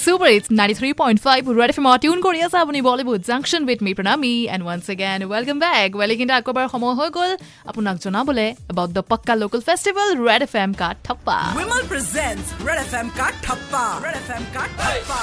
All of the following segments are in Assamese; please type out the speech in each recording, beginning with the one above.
Super, it's 93.5 Red FM tune কৰি আছে আপুনি Bollywood junction with me Pranami and once again welcome back well কিন্তু আকবাৰ সময় হৈ গ'ল আপোনাক জনাবলৈ about the pakka local festival Red F M CAA thappa Vimal presents Red FM ka Thappa. Red FM ka Thappa.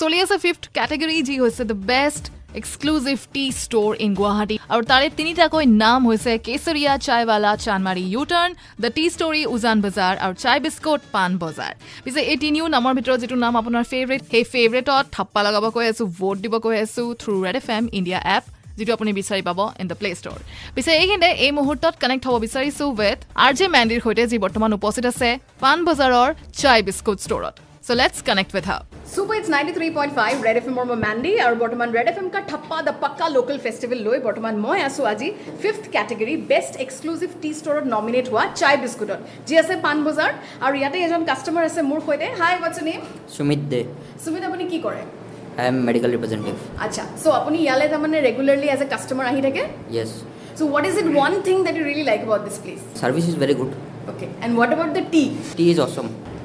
চলি আছে ফিফ্থ কেটেগৰী যি হৈছে the best exclusive tea store in Guwahati আৰু তাৰে তিনিটাকৈ নাম হৈছে Kesariya Chaiwala Chandmari U turn the tea story Uzan Bazar আৰু চাই বিস্কুট পাণ বজাৰ পিছে এই তিনিও নামৰ ভিতৰত যিটো নাম আপোনাৰ ফেভৰেট সেই ফেভৰেটত থাপ্পা লগাব কৈ আছোঁ ভোট দিব কৈ আছোঁ through Red F M India app যিটো আপুনি বিচাৰি পাব ইন দ্য প্লে ষ্ট'ৰ পিছে এইখিনিতে এই মুহূৰ্তত কানেক্ট হ'ব বিচাৰিছোঁ উইথ আৰ জে মেণ্ডিৰ সৈতে যি বৰ্তমান উপস্থিত আছে পাণ বজাৰৰ চাই বিস্কুট ষ্ট'ৰত so' let's connect with how super it's ninety three point five Red F এমৰ মই মেণ্ডি আৰু বৰ্তমান Red F M CAA thappa the pakka local festival লৈ বৰ্তমান মই আছোঁ আজি fifth category best exclusive tea ষ্ট'ৰত nominate হোৱা চাই বিস্কুটত যি আছে পাণ বজাৰ আৰু ইয়াতে এজন কাষ্টমাৰ আছে মোৰ সৈতে hi what's name Sumit Dey Sumit আপুনি কি কৰে আই এম মেডিকেল ৰিপ্ৰেজেণ্টেটিভ আচ্ছা চ' আপুনি ইয়ালৈ তাৰমানে ৰেগুলাৰলি এজ এ কাষ্টমাৰ আহি থাকে yes so' what is it one thing that you really like about this place service is very good okay and what about the tea tea is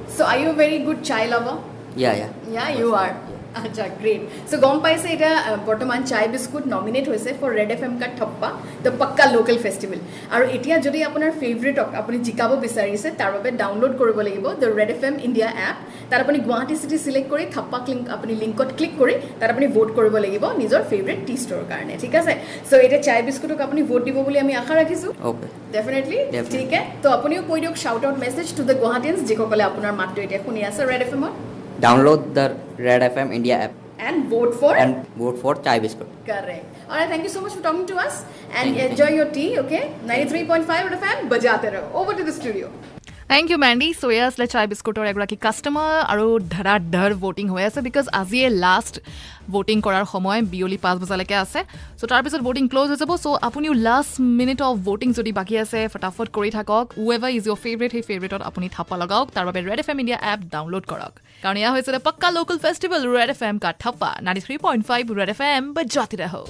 So, are you a very good chai lover? Yeah, yeah. Yeah, you are. Yeah. আচ্ছা গ্ৰেট চ' গম পাইছে এতিয়া বৰ্তমান চাই বিস্কুট নমিনেট হৈছে for Red F M CAA thappa the pakka local festival আৰু এতিয়া যদি আপোনাৰ ফেভৰেটক আপুনি জিকাব বিচাৰিছে তাৰ বাবে ডাউনলোড কৰিব লাগিব the Red F M India app তাত আপুনি গুৱাহাটী চিটি চিলেক্ট কৰি থাপ্পা ক্লিক আপুনি লিংকত ক্লিক কৰি তাত আপুনি ভোট কৰিব লাগিব নিজৰ ফেভৰেট টি ষ্ট'ৰ কাৰণে ঠিক আছে? চ' এতিয়া চাই বিস্কুটক আপুনি ভোট দিব বুলি আমি আশা ৰাখিছোঁ। ডেফিনেটলি. ঠিক তো আপুনিও কৈ দিয়ক shout out message to the Guwahatians যিসকলে আপোনাৰ মাতটো এতিয়া শুনি আছে ৰেড এফ এমত download the Red FM India app and vote for and vote for chai biscuit. Correct. All right. Thank you so much for talking to us and thank enjoy you. your tea. Okay. Ninety three point five Red FM. Bajate raho. Over to the studio. Thank you Mandy so' এয়া আছিলে চাই বিস্কুটৰ এগৰাকী কাষ্টমাৰ আৰু ধৰাধৰ ভোটিং হৈ আছে বিকজ আজিয়ে লাষ্ট ভোটিং কৰাৰ সময় বিয়লি পাঁচ বজালৈকে আছে। চ' তাৰপিছত ভোটিং ক্ল'জ হৈ যাব। চ' আপুনিও লাষ্ট মিনিট অফ ভোটিং যদি বাকী আছে ফটাফট কৰি থাকক। ৱেভাৰ ইজ ইয়ৰ ফেভৰেট সেই ফেভৰেটত আপুনি থাপ্পা লগাওক। তাৰ বাবে Red F M India app download কৰক। কাৰণ এয়া হৈছিলে pakka local festival Red F M কা thappa ninety three point five Red F M বাজাতে ৰহো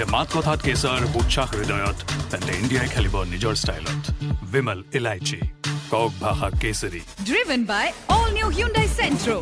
যদিহে মাত কথাত কেশৰ উৎসাহ হৃদয়ত তেন্তে ইণ্ডিয়াই খেলিব নিজৰ ষ্টাইলত। বিমল ইলাইচি কক ভাষা কেশৰী। Driven by all new Hyundai Centro,